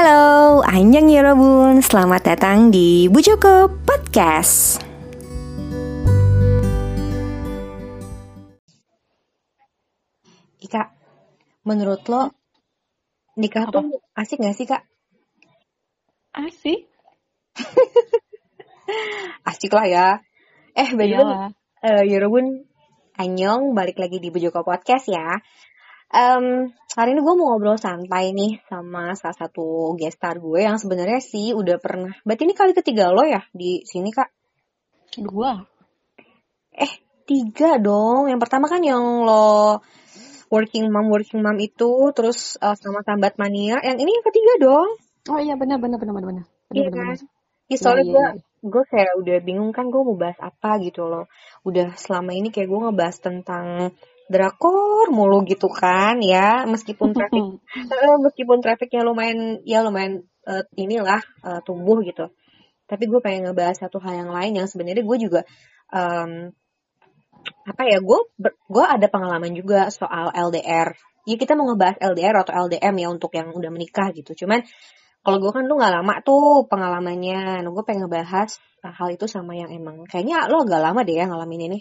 Halo, Anjang Yorobun, selamat datang di Bu Joko Podcast. Ika, menurut lo nikah Apa? tuh asik gak sih kak? Asik. Asik lah ya. Eh, by the way, Iyalah. eh, Yorobun, Anyong, balik lagi di Bu Joko Podcast ya. Em, hari ini gue mau ngobrol santai nih sama salah satu guest star gue yang sebenarnya sih udah pernah. Berarti ini kali ketiga lo ya di sini kak? Dua. Eh, tiga dong. Yang pertama kan yang lo working mom, working mom itu, terus eh, sama Sambat Mania. Yang ini yang ketiga dong. Oh iya benar benar benar benar Iya kan? benar. Ya soalnya Iya, gue iya, iya. gue kayak udah bingung kan gue mau bahas apa gitu loh. Udah selama ini kayak gue ngebahas tentang drakor mulu gitu kan ya. Meskipun traffic eh, meskipun trafficnya lumayan ya lumayan eh, inilah eh, tumbuh gitu. Tapi gue pengen ngebahas satu hal yang lain yang sebenarnya gue juga em, apa ya gue gue ada pengalaman juga soal LDR ya kita mau ngebahas LDR atau LDM ya untuk yang udah menikah gitu. Cuman kalau gue kan tuh nggak lama tuh pengalamannya. Nah gue pengen ngebahas hal itu sama yang emang. Kayaknya lo agak lama deh ya ngalamin ini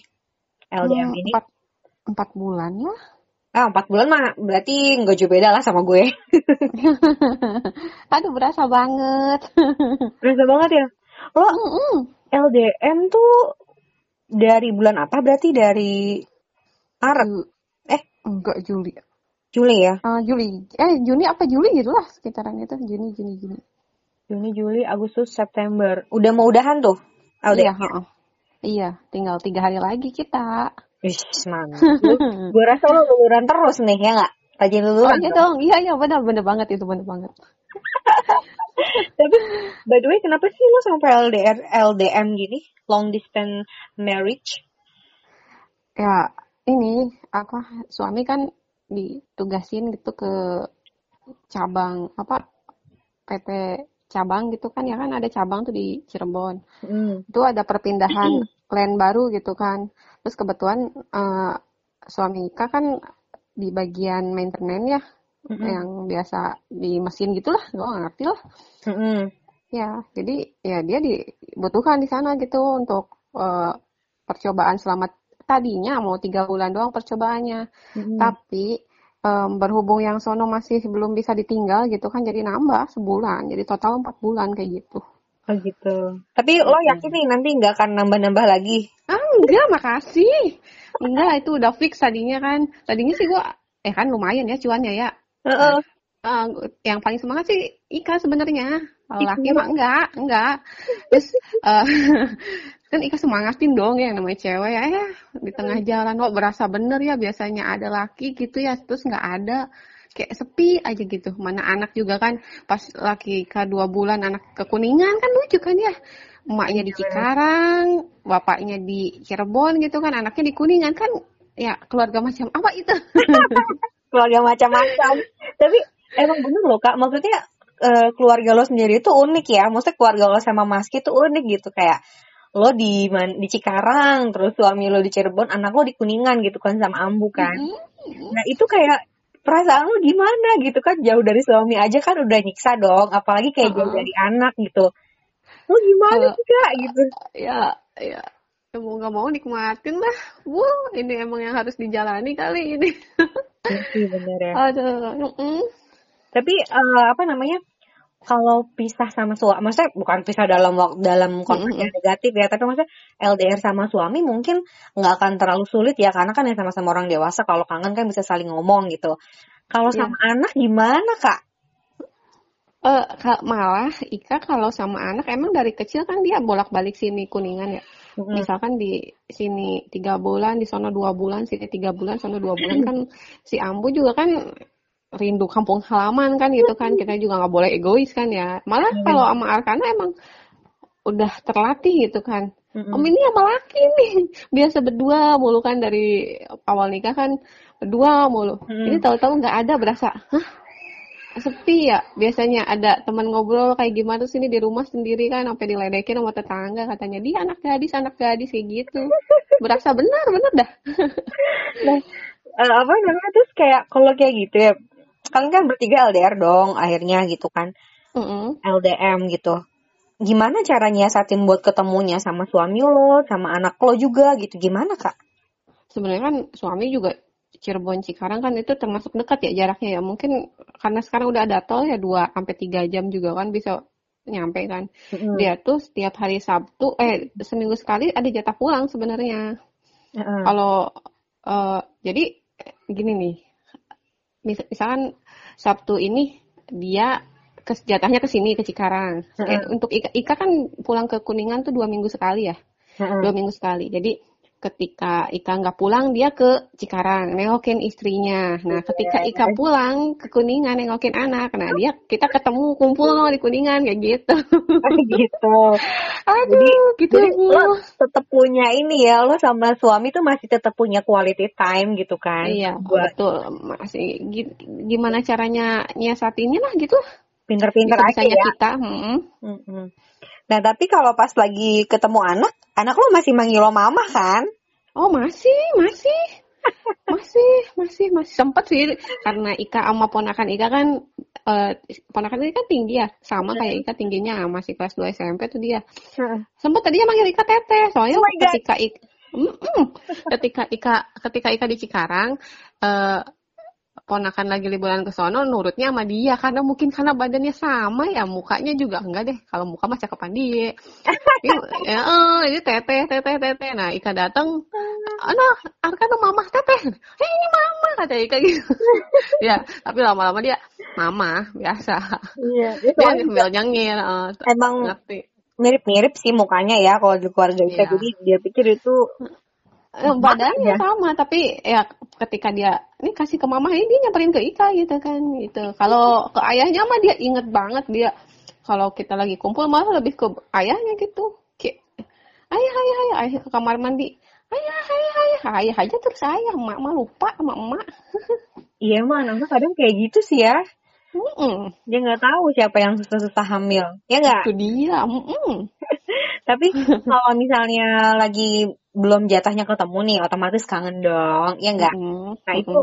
LDM Hmm, ini. empat empat bulan ya. ah empat bulan mah berarti nggak jauh beda lah sama gue Aduh berasa banget. Berasa banget ya. Lo Mm-mm. LDM tuh dari bulan apa? Berarti dari Maret, Eh. enggak Juli. Juli ya? Ah, Juli. Eh Juni apa Juli gitu lah sekitaran itu Juni Juni Juni. Juni, Juli, Agustus, September. Udah mau udahan tuh Iya, LDM. heeh. Iya, tinggal tiga hari lagi kita. Ih, semangat. Lu- gue rasa lo luluran terus nih, ya nggak? Rajin Oh luluran iya dong. iya iya benar benar banget itu benar banget. Tapi, by the way, kenapa sih lo sampai LDR, LDM gini? Long distance marriage? Ya ini apa suami kan ditugasin gitu ke cabang apa PT cabang gitu kan ya kan ada cabang tuh di Cirebon. Hmm. Itu ada perpindahan land baru gitu kan. Terus kebetulan eh, suami Ika kan di bagian maintenance ya Mm-mm. yang biasa di mesin gitulah, gue gak ngerti lah. Mm-mm. Ya, jadi ya dia dibutuhkan di sana gitu untuk eh, percobaan selama tadinya mau tiga bulan doang percobaannya. Mm-mm. Tapi em, berhubung yang sono masih belum bisa ditinggal gitu kan jadi nambah sebulan. Jadi total empat bulan kayak gitu. Oh gitu. Tapi lo yakin nih nanti nggak akan nambah-nambah lagi? Ah, enggak, makasih. Enggak, itu udah fix tadinya kan. Tadinya sih gua eh kan lumayan ya cuannya ya. Heeh. Ah, yang paling semangat sih Ika sebenarnya. Kalau laki mah enggak, enggak. Terus eh, kan Ika semangatin dong ya namanya cewek ya. Eh, di tengah jalan kok berasa bener ya biasanya ada laki gitu ya, terus nggak ada. Kayak sepi aja gitu. Mana anak juga kan pas laki Ika dua bulan anak ke Kuningan kan lucu kan ya. Emaknya di Cikarang, bapaknya di Cirebon gitu kan, anaknya di Kuningan kan ya keluarga macam apa itu? keluarga macam-macam. Tapi emang bener loh kak, maksudnya eh, keluarga lo sendiri itu unik ya. Maksudnya keluarga lo sama Maski itu unik gitu kayak lo di Man- di Cikarang, terus suami lo di Cirebon, anak lo di Kuningan gitu kan sama Ambu kan. Mm-mm. Nah itu kayak perasaan lo gimana gitu kan jauh dari suami aja kan udah nyiksa dong, apalagi kayak jauh dari anak gitu. Lo gimana sih kak gitu? ya ya ya mau nggak mau nikmatin lah wah ini emang yang harus dijalani kali ini Iya sih bener ya. aduh mm-mm. Tapi eh, apa namanya? Kalau pisah sama suami, maksudnya bukan pisah dalam dalam konteks yang negatif ya, tapi maksudnya LDR sama suami mungkin nggak akan terlalu sulit ya, karena kan ya sama-sama orang dewasa. Kalau kangen kan bisa saling ngomong gitu. Kalau Iya. sama anak gimana kak? Eh, ka- malah Ika kalau sama anak emang dari kecil kan dia bolak-balik sini kuningan ya Mm-mm. misalkan di sini tiga bulan di sana dua bulan sini tiga bulan sana dua bulan kan si Ambu juga kan rindu kampung halaman kan gitu kan. Kita juga nggak boleh egois kan ya. Malah Iya. kalau sama Arkana emang udah terlatih gitu kan. Mm-mm. Om ini sama laki nih. Biasa berdua mulu kan dari awal nikah kan. Berdua mulu. Mm. ini tahu-tahu nggak ada berasa hah? Sepi ya? Biasanya ada teman ngobrol kayak gimana sih ini di rumah sendiri kan sampai diledekin sama tetangga. Katanya dia anak gadis anak gadis kayak gitu. Berasa benar benar dah. Nah, apa namanya? Terus kayak kalau kayak gitu ya, kalian kan bertiga LDR dong akhirnya gitu kan. Mm-mm. LDM gitu. Gimana caranya satin buat ketemunya sama suami lo, sama anak lo juga gitu. Gimana kak? Sebenarnya kan suami juga Cirebon Cikarang kan itu termasuk dekat ya jaraknya ya. Mungkin karena sekarang udah ada tol ya 2 sampai 3 jam juga kan bisa nyampe kan. Mm-mm. Dia tuh setiap hari Sabtu eh seminggu sekali ada jatah pulang sebenarnya. Heeh. Kalau eh, jadi gini nih. Mis- Misalkan Sabtu ini dia ke jatahnya ke sini ke Cikarang. Eh, Heeh. untuk Ika, Ika kan pulang ke Kuningan tuh dua minggu sekali ya. Heeh. dua minggu sekali. Jadi ketika Ika nggak pulang dia ke Cikarang nengokin istrinya. Nah ketika Ika pulang ke Kuningan nengokin anak, nah dia kita ketemu kumpul di Kuningan kayak gitu. gitu. Aduh, gitu Jadi Bu. lo tetap punya ini ya, lo sama suami tuh masih tetap punya quality time gitu kan? Iya, Buat betul. Masih gi- gimana caranya nyiasatinnya lah gitu. Pinter-pinter aja ya. kita. mm-mm. Mm-mm. Nah tapi kalau pas lagi ketemu anak, anak lo masih manggil lo mama kan? Oh masih, masih, masih, masih, masih sempet sih karena Ika sama ponakan Ika kan eh, ponakan Ika kan tinggi ya, sama kayak Ika tingginya masih kelas 2 SMP tuh dia. Sempet tadinya manggil Ika Teteh, soalnya Oh ketika Ika, ketika Ika ketika Ika di Cikarang, eh, ponakan lagi liburan ke sono nurutnya sama dia karena mungkin karena badannya sama ya mukanya juga enggak deh. Kalau muka mah cakepan dia. Ya, eh, ini teteh teteh teteh. Nah Ika datang anak Arka tuh mama teteh. Eh ini mama kata Ika gitu. Ya tapi lama-lama dia mama biasa. Iya. dia sambil nyengir Emang ngerti. mirip-mirip sih mukanya ya kalau di keluarga Ika. Iya. Jadi dia pikir itu badannya ya. sama tapi ya ketika dia ini kasih ke mama ini dia nyamperin ke Ika gitu kan gitu kalau ke ayahnya mah dia inget banget dia kalau kita lagi kumpul malah lebih ke ayahnya gitu kayak ayah ayah ayah ayah ke kamar mandi ayah ayah ayah ayah aja terus ayah emak mah lupa sama emak iya mah anak kadang kayak gitu sih ya. Mm-mm. Dia nggak tahu siapa yang susah-susah hamil. Ya nggak? itu dia mm-mm. Tapi kalau misalnya lagi belum jatahnya ketemu nih, otomatis kangen dong. Ya nggak? Mm-mm. Nah itu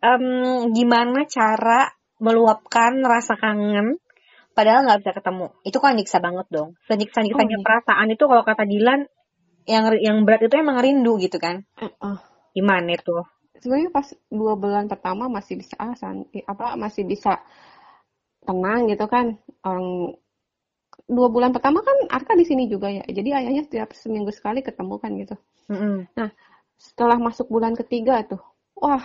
em, gimana cara meluapkan rasa kangen padahal nggak bisa ketemu? Itu kan nyiksa banget dong. Oh, iya. Perasaan itu kalau kata Dilan yang yang berat itu emang rindu gitu kan? Uh-uh. Gimana itu? sebenarnya pas dua bulan pertama masih bisa alasan apa masih bisa tenang gitu kan orang dua bulan pertama kan Arka di sini juga ya. Jadi ayahnya setiap seminggu sekali ketemu kan gitu. Mm-mm. setelah masuk bulan ketiga tuh wah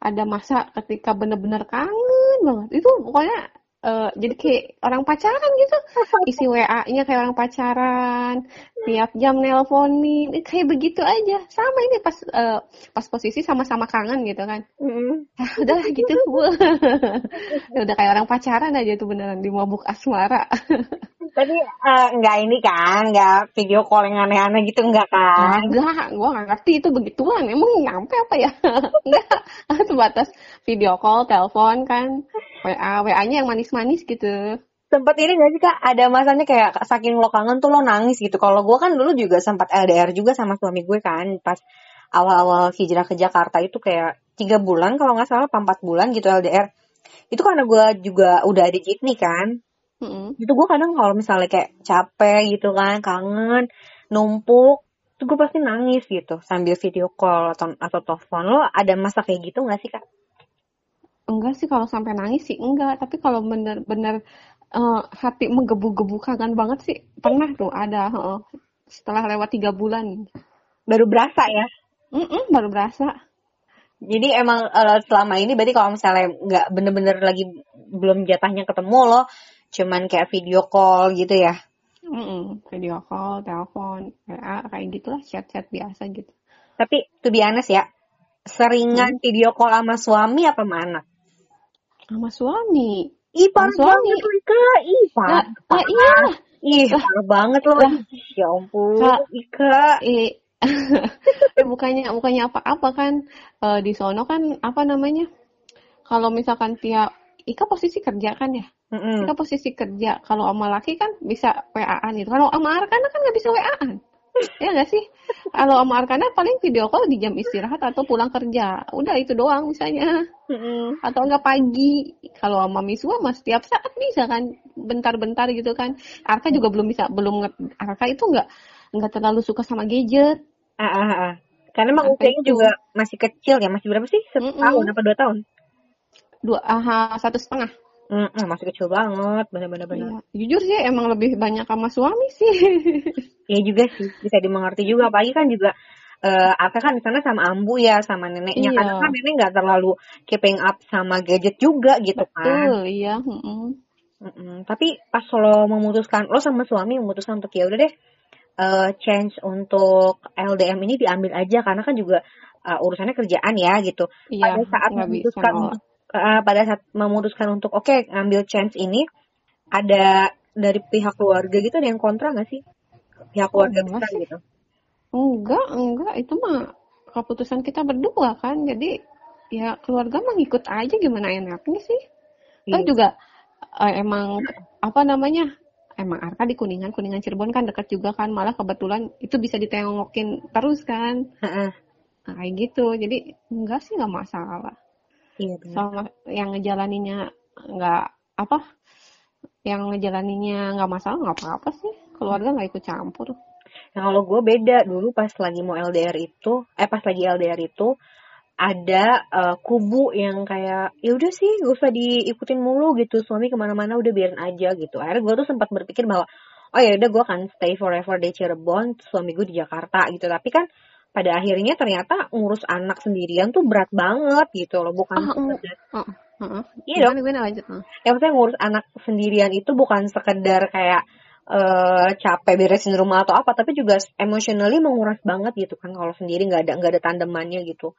ada masa ketika bener-bener kangen banget. Itu pokoknya eh, jadi kayak orang pacaran gitu isi WA-nya kayak orang pacaran tiap jam nelponin Eh, kayak begitu aja sama ini pas eh, pas posisi sama-sama kangen gitu kan Mm-mm. Ah, udah gitu Bu. udah kayak orang pacaran aja tuh beneran di mabuk asmara Tapi eh, nggak ini kan, nggak video call yang aneh-aneh gitu nggak kan? enggak gua nggak ngerti itu begituan emang nyampe apa ya enggak sebatas video call telepon kan WA WA-nya yang manis-manis gitu Sempet ini nggak sih kak, ada masanya kayak saking lo kangen tuh lo nangis gitu. Kalau gue kan dulu juga sempat LDR juga sama suami gue kan, pas awal-awal hijrah ke Jakarta itu kayak tiga bulan kalau nggak salah, empat bulan gitu LDR. Itu karena gue juga udah ada jitni kan, Mm-mm. itu gue kadang kalau misalnya kayak capek gitu kan, kangen, numpuk, itu gue pasti nangis gitu sambil video call atau atau telepon. Lo ada masa kayak gitu nggak sih kak? enggak sih kalau sampai nangis sih enggak tapi kalau bener-bener eh, hati menggebu-gebu kangen banget sih pernah tuh ada heeh. setelah lewat tiga bulan Baru berasa ya? Mm-mm, baru berasa Jadi emang eh, selama ini berarti kalau misalnya nggak bener-bener lagi belum jatahnya ketemu lo, cuman kayak video call gitu ya? Mm-mm, video call, telepon, WA, kayak gitulah, chat-chat biasa gitu. Tapi to be honest ya, seringan video call sama suami apa sama anak? Sama suami. Ih parah suami. banget Ika, ih parah. lah iya. Ih parah banget lo. Lah. Ya ampun, Kak. Ika. Eh, eh, bukannya bukannya apa-apa kan Eh, di sono kan apa namanya? Kalau misalkan tiap Ika posisi kerja kan ya? Mm-mm. Ika posisi kerja. Kalau sama laki kan bisa WA-an gitu. Kalau sama Arkana kan nggak bisa WA-an. ya nggak sih kalau sama Arkana paling video call di jam istirahat atau pulang kerja udah itu doang misalnya atau enggak pagi kalau sama Miswa mas setiap saat bisa kan bentar-bentar gitu kan Arka juga belum bisa belum Arka itu enggak enggak terlalu suka sama gadget ah, ah, ah. karena emang usianya juga masih kecil ya masih berapa sih setahun mm -mm. apa dua tahun dua aha satu setengah Mm, masih kecil banget, benar-benar benar. Ya, jujur sih emang lebih banyak sama suami sih. Iya juga sih, bisa dimengerti juga. Apalagi kan juga uh, Aka kan di sana sama Ambu ya, sama neneknya. Iya. Karena kan nenek nggak terlalu keeping up sama gadget juga gitu kan. Betul, iya. Mm -mm. Mm -mm. Tapi pas lo memutuskan, lo sama suami memutuskan untuk ya udah deh uh, change untuk LDM ini diambil aja karena kan juga uh, urusannya kerjaan ya gitu. Iya, Pada saat memutuskan uh, pada saat memutuskan untuk oke okay, ngambil chance ini ada dari pihak keluarga gitu ada yang kontra nggak sih? Pihak keluarga oh, besar gitu. Enggak enggak. Itu mah keputusan kita berdua kan. Jadi ya keluarga mah ngikut aja gimana enaknya sih. Iya. juga uh, emang apa namanya emang Arka di Kuningan Kuningan Cirebon kan dekat juga kan. Malah kebetulan itu bisa ditengokin terus kan. Nah, kayak gitu. Jadi enggak sih nggak masalah Iya benar. Sama yang ngejalaninya nggak apa? Yang ngejalaninya nggak masalah nggak apa-apa sih. Keluarga nggak ikut campur. Nah kalau gue beda dulu pas lagi mau LDR itu, eh pas lagi LDR itu ada uh, kubu yang kayak ya udah sih gak usah diikutin mulu gitu suami ke mana-mana udah biarin aja gitu akhirnya gue tuh sempat berpikir bahwa oh ya udah gue akan stay forever di Cirebon suami gue di Jakarta gitu tapi kan pada akhirnya ternyata ngurus anak sendirian tuh berat banget gitu loh bukan uh, uh, uh, uh, uh. iya dong. Yang maksudnya ngurus anak sendirian itu bukan sekedar kayak uh, capek beresin rumah atau apa tapi juga emotionally menguras banget gitu kan kalau sendiri nggak ada nggak ada tandemannya gitu.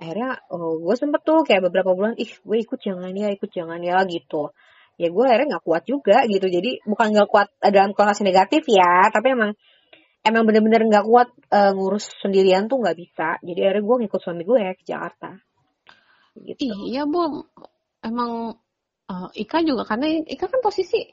Akhirnya uh, gue sempet tuh kayak beberapa bulan ih gue ikut jangan ya ikut jangan ya gitu. Ya gue akhirnya nggak kuat juga gitu jadi bukan nggak kuat dalam konotasi negatif ya tapi emang emang bener-bener nggak kuat uh, ngurus sendirian tuh nggak bisa jadi akhirnya gue ngikut suami gue ya ke Jakarta gitu. iya bu emang uh, Ika juga karena Ika kan posisi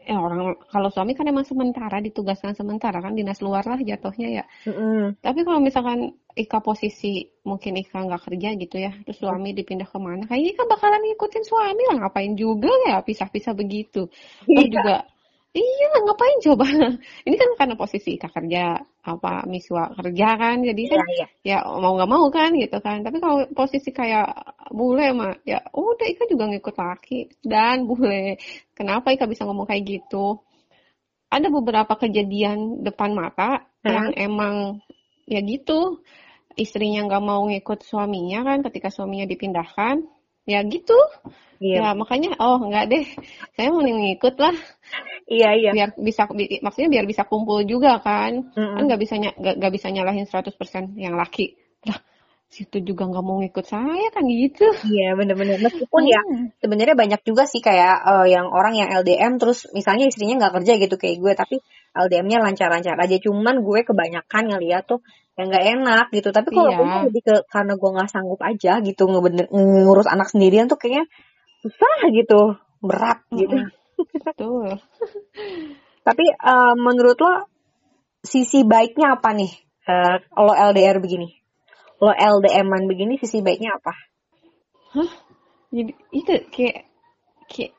eh orang kalau suami kan emang sementara ditugaskan sementara kan dinas luar lah jatuhnya ya mm-hmm. tapi kalau misalkan Ika posisi mungkin Ika nggak kerja gitu ya terus suami dipindah ke mana kayaknya Ika bakalan ngikutin suami lah ngapain juga ya pisah-pisah begitu terus iya. juga Iya, ngapain coba? Ini kan karena posisi Ika kerja, apa miswa kerja kan, jadi kan iya, iya. ya mau nggak mau kan gitu kan. Tapi kalau posisi kayak bule mah, ya udah Ika juga ngikut laki dan bule. Kenapa Ika bisa ngomong kayak gitu? Ada beberapa kejadian depan mata hmm. yang emang ya gitu. Istrinya nggak mau ngikut suaminya kan, ketika suaminya dipindahkan, ya gitu. Iya. Ya makanya, oh nggak deh, saya mau ngikut lah Iya iya. Biar bisa bi, maksudnya biar bisa kumpul juga kan. Mm-hmm. Kan nggak bisa nggak bisa nyalahin 100% yang laki. Lah, situ juga nggak mau ngikut saya kan gitu. Iya bener-bener meskipun hmm. ya sebenarnya banyak juga sih kayak uh, yang orang yang LDM terus misalnya istrinya nggak kerja gitu kayak gue tapi LDM-nya lancar-lancar aja cuman gue kebanyakan ngeliat tuh yang nggak enak gitu tapi kalau iya. gue lebih ke karena gue nggak sanggup aja gitu ngebener ngurus anak sendirian tuh kayaknya susah gitu berat gitu. Mm-hmm. Betul. Tapi uh, menurut lo sisi baiknya apa nih? Uh, lo LDR begini, lo LDM-an begini sisi baiknya apa? Hah? Jadi itu kayak kayak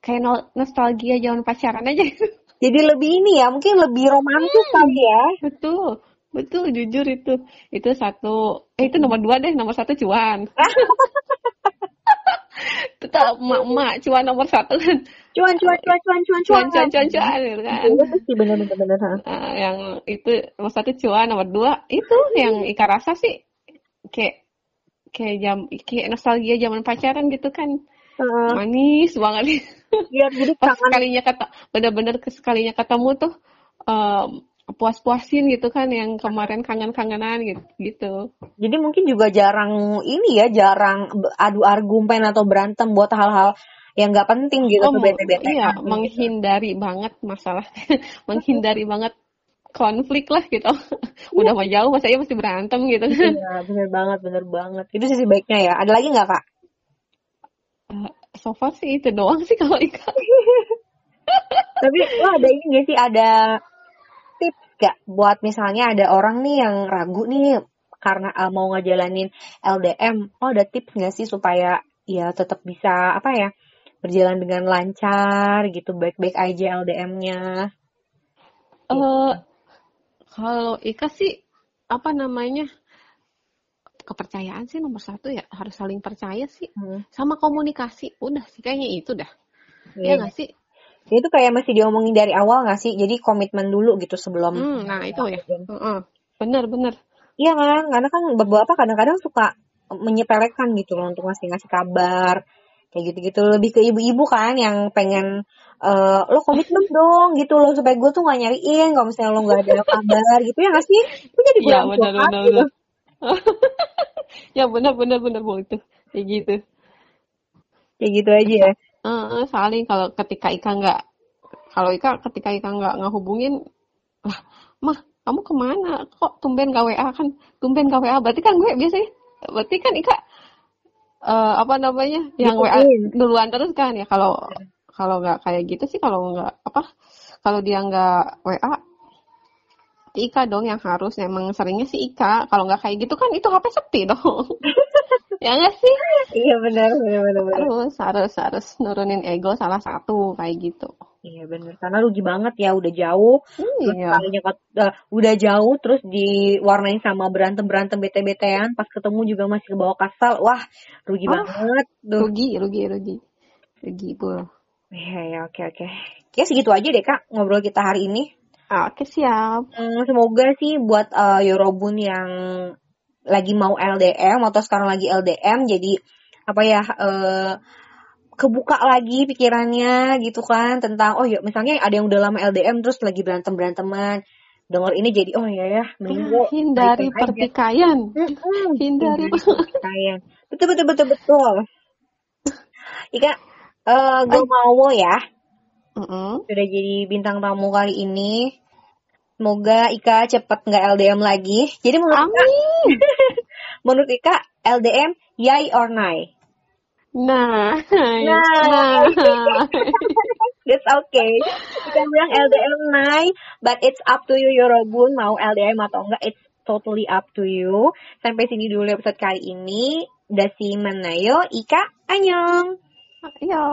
kayak nostalgia zaman pacaran aja. Jadi lebih ini ya, mungkin lebih romantis hmm, kali ya. Betul, betul jujur itu. Itu satu, eh itu nomor dua deh, nomor satu cuan. tetap emak-emak cuan nomor satu. Kan cuan cuan cuan cuan cuan. Cuan cuan cuan cuan gitu kan. Itu sih benar benar benar nah, yang itu nomor satu cuan nomor dua itu yang Ika rasa sih kayak kayak jam kayak nostalgia zaman pacaran gitu kan. Uh, manis banget. Iya, jadi pas sekalinya kata benar-benar sekalinya ketemu tuh um, puas-puasin gitu kan yang kemarin kangen-kangenan gitu, gitu. Jadi mungkin juga jarang ini ya, jarang adu argumen atau berantem buat hal-hal yang nggak penting gitu oh, bete-bete. Iya, gitu. menghindari banget masalah, menghindari banget konflik lah gitu. Udah mau jauh masa iya masih berantem gitu kan. Iya, bener banget, bener banget. Itu sisi baiknya ya. Ada lagi nggak kak? Uh, so far sih itu doang sih kalau ikan. Tapi lo ada ini gak sih ada gak buat misalnya ada orang nih yang ragu nih karena uh, mau ngejalanin LDM, oh ada tips nggak sih supaya ya tetap bisa apa ya berjalan dengan lancar gitu, baik-baik aja LDM-nya? Eh uh, kalau Ika sih apa namanya kepercayaan sih nomor satu ya harus saling percaya sih hmm. sama komunikasi udah sih kayaknya itu dah yeah. ya nggak sih itu kayak masih diomongin dari awal nggak sih? Jadi komitmen dulu gitu sebelum hmm, nah itu ya. Bener bener Iya kan, karena kan beberapa kadang-kadang suka menyepelekan gitu loh untuk ngasih ngasih kabar kayak gitu-gitu. Lebih ke ibu-ibu kan yang pengen uh, lo komitmen dong gitu loh supaya gue tuh gak nyariin kalau misalnya lo gak ada kabar gitu ya gak sih? Itu jadi ya, benar, benar, gitu. ya benar benar benar bu itu. Kayak gitu. Kayak gitu aja ya uh, saling kalau ketika Ika nggak kalau Ika ketika Ika nggak ngehubungin lah mah kamu ke mana? Kok tumben gak WA kan tumben gak WA berarti kan gue biasanya berarti kan Ika uh, apa namanya yang WA duluan terus kan ya kalau kalau nggak kayak gitu sih kalau nggak apa kalau dia nggak WA Ika dong yang harus emang seringnya sih Ika kalau nggak kayak gitu kan itu HP sepi dong ya nggak sih? Iya benar benar benar harus harus harus nurunin ego salah satu kayak gitu. Iya bener karena rugi banget ya udah jauh. Iya. terus uh, udah jauh terus diwarnai sama berantem berantem bete betean pas ketemu juga masih ke bawah kasal. Wah rugi oh, banget Duh. rugi rugi rugi. Rugi bu. Iya ya oke oke. Ya segitu aja deh kak ngobrol kita hari ini. Oke siap. Hmm, semoga sih buat uh, Yorobun yang lagi mau LDM atau sekarang lagi LDM jadi apa ya uh, kebuka lagi pikirannya gitu kan tentang oh ya misalnya ada yang udah lama LDM terus lagi berantem beranteman dengar ini jadi oh ya ya mending hindari pertikaian. Hindari. Pertikaian. Betul betul betul betul. Ika uh, gue mau ya? Uh -uh. sudah jadi bintang tamu kali ini semoga Ika cepet nggak LDM lagi jadi menurut Amin. Ika, menurut Ika LDM yay or nay Nah, nah. That's okay. Kita bilang LDM naik, but it's up to you Yorobun mau LDM atau enggak. It's totally up to you. Sampai sini dulu episode kali ini. Dasi Menayo, Ika, Anyong. Ayo.